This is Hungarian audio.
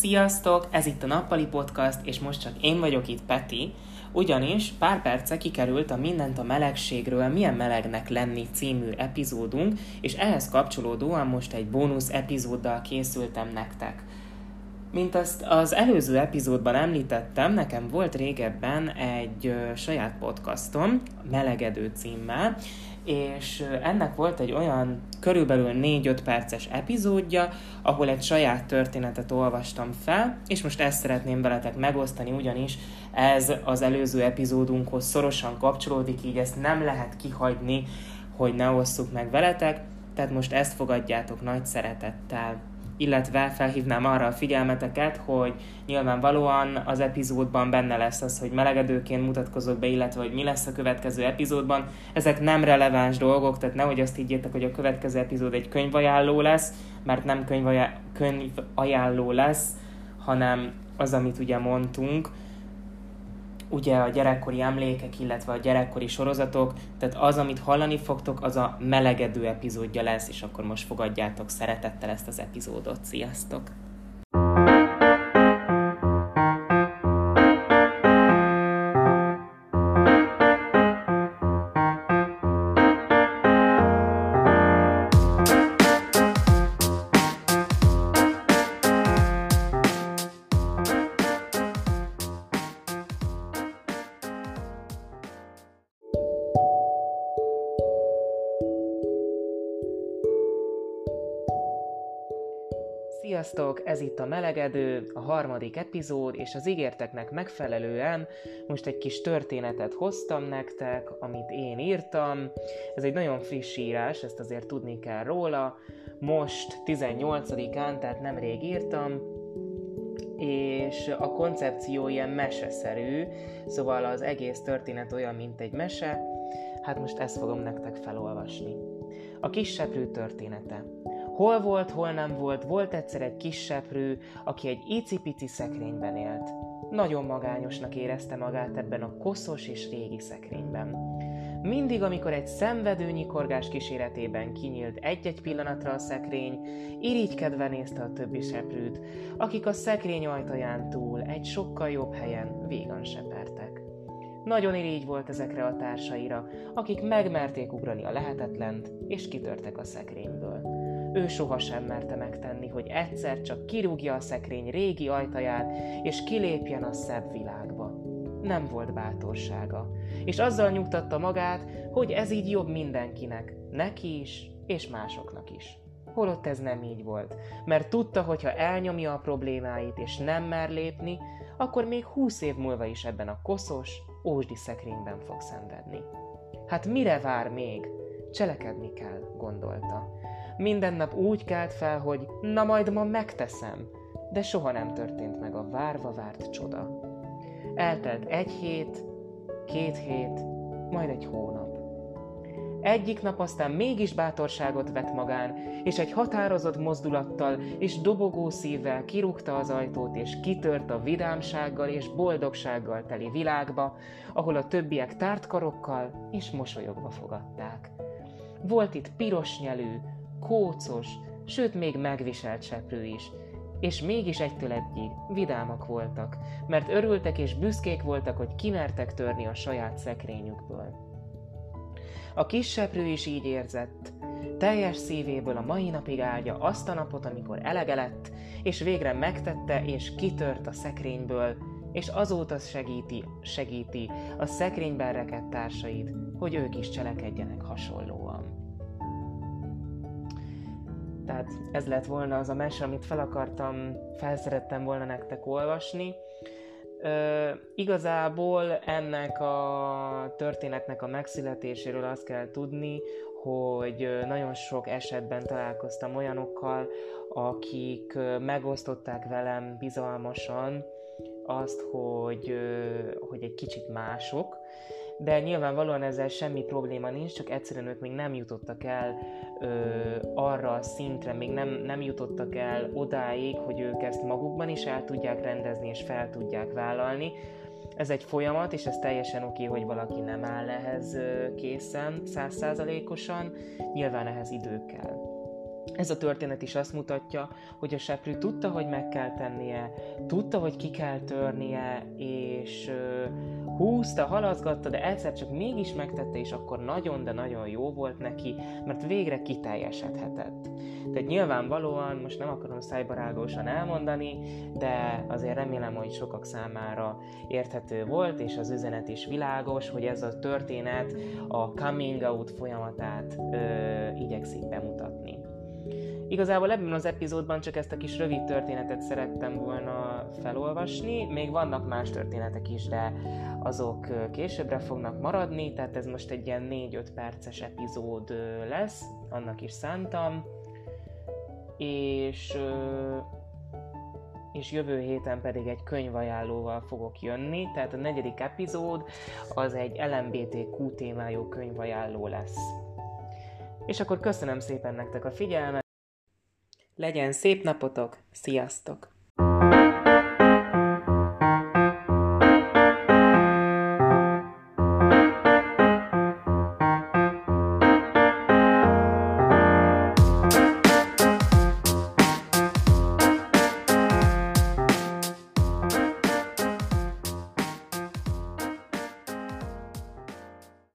Sziasztok! Ez itt a Nappali Podcast, és most csak én vagyok itt, Peti. Ugyanis pár perce kikerült a Mindent a melegségről, milyen melegnek lenni című epizódunk, és ehhez kapcsolódóan most egy bónusz epizóddal készültem nektek. Mint azt az előző epizódban említettem, nekem volt régebben egy saját podcastom, Melegedő címmel, és ennek volt egy olyan körülbelül 4-5 perces epizódja, ahol egy saját történetet olvastam fel, és most ezt szeretném veletek megosztani, ugyanis ez az előző epizódunkhoz szorosan kapcsolódik, így ezt nem lehet kihagyni, hogy ne osszuk meg veletek, tehát most ezt fogadjátok nagy szeretettel illetve felhívnám arra a figyelmeteket, hogy nyilvánvalóan az epizódban benne lesz az, hogy melegedőként mutatkozok be, illetve hogy mi lesz a következő epizódban. Ezek nem releváns dolgok, tehát nehogy azt higgyétek, hogy a következő epizód egy könyvajánló lesz, mert nem könyvajánló lesz, hanem az, amit ugye mondtunk, ugye a gyerekkori emlékek, illetve a gyerekkori sorozatok, tehát az, amit hallani fogtok, az a melegedő epizódja lesz, és akkor most fogadjátok szeretettel ezt az epizódot. Sziasztok! Sziasztok, ez itt a Melegedő, a harmadik epizód, és az ígérteknek megfelelően most egy kis történetet hoztam nektek, amit én írtam. Ez egy nagyon friss írás, ezt azért tudni kell róla. Most 18-án, tehát nemrég írtam, és a koncepció ilyen meseszerű, szóval az egész történet olyan, mint egy mese. Hát most ezt fogom nektek felolvasni. A kis seprű története. Hol volt, hol nem volt, volt egyszer egy kis aki egy icipici szekrényben élt. Nagyon magányosnak érezte magát ebben a koszos és régi szekrényben. Mindig, amikor egy szenvedő nyikorgás kíséretében kinyílt egy-egy pillanatra a szekrény, irigykedve nézte a többi seprűt, akik a szekrény ajtaján túl egy sokkal jobb helyen végan sepertek. Nagyon irigy volt ezekre a társaira, akik megmerték ugrani a lehetetlent, és kitörtek a szekrényből. Ő sohasem merte megtenni, hogy egyszer csak kirúgja a szekrény régi ajtaját, és kilépjen a szebb világba. Nem volt bátorsága, és azzal nyugtatta magát, hogy ez így jobb mindenkinek, neki is, és másoknak is. Holott ez nem így volt, mert tudta, hogy ha elnyomja a problémáit és nem mer lépni, akkor még húsz év múlva is ebben a koszos, ósdi szekrényben fog szenvedni. Hát mire vár még? Cselekedni kell, gondolta. Minden nap úgy kelt fel, hogy na majd ma megteszem, de soha nem történt meg a várva várt csoda. Eltelt egy hét, két hét, majd egy hónap. Egyik nap aztán mégis bátorságot vett magán, és egy határozott mozdulattal és dobogó szívvel kirúgta az ajtót, és kitört a vidámsággal és boldogsággal teli világba, ahol a többiek tártkarokkal és mosolyogva fogadták. Volt itt piros nyelű, kócos, sőt még megviselt seprő is. És mégis egytől egyig vidámak voltak, mert örültek és büszkék voltak, hogy kimertek törni a saját szekrényükből. A kis seprő is így érzett. Teljes szívéből a mai napig áldja azt a napot, amikor elege lett, és végre megtette és kitört a szekrényből, és azóta segíti, segíti a szekrényben rekedt társait, hogy ők is cselekedjenek hasonlóan. Tehát ez lett volna az a mese, amit fel akartam, felszerettem volna nektek olvasni. Ö, igazából ennek a történetnek a megszületéséről azt kell tudni, hogy nagyon sok esetben találkoztam olyanokkal, akik megosztották velem bizalmasan azt, hogy, hogy egy kicsit mások, de nyilvánvalóan ezzel semmi probléma nincs, csak egyszerűen ők még nem jutottak el ö, arra a szintre, még nem, nem jutottak el odáig, hogy ők ezt magukban is el tudják rendezni és fel tudják vállalni. Ez egy folyamat, és ez teljesen oké, hogy valaki nem áll ehhez készen, százszázalékosan, nyilván ehhez idő kell. Ez a történet is azt mutatja, hogy a seprű tudta, hogy meg kell tennie, tudta, hogy ki kell törnie, és húzta, halaszgatta, de egyszer csak mégis megtette, és akkor nagyon, de nagyon jó volt neki, mert végre kiteljesedhetett. Tehát nyilvánvalóan, most nem akarom szájbarágósan elmondani, de azért remélem, hogy sokak számára érthető volt, és az üzenet is világos, hogy ez a történet a coming out folyamatát ö, igyekszik bemutatni. Igazából ebben az epizódban csak ezt a kis rövid történetet szerettem volna felolvasni, még vannak más történetek is, de azok későbbre fognak maradni, tehát ez most egy ilyen 4-5 perces epizód lesz, annak is szántam, és és jövő héten pedig egy könyvajánlóval fogok jönni, tehát a negyedik epizód az egy LMBTQ témájú könyvajánló lesz. És akkor köszönöm szépen nektek a figyelmet, legyen szép napotok, sziasztok!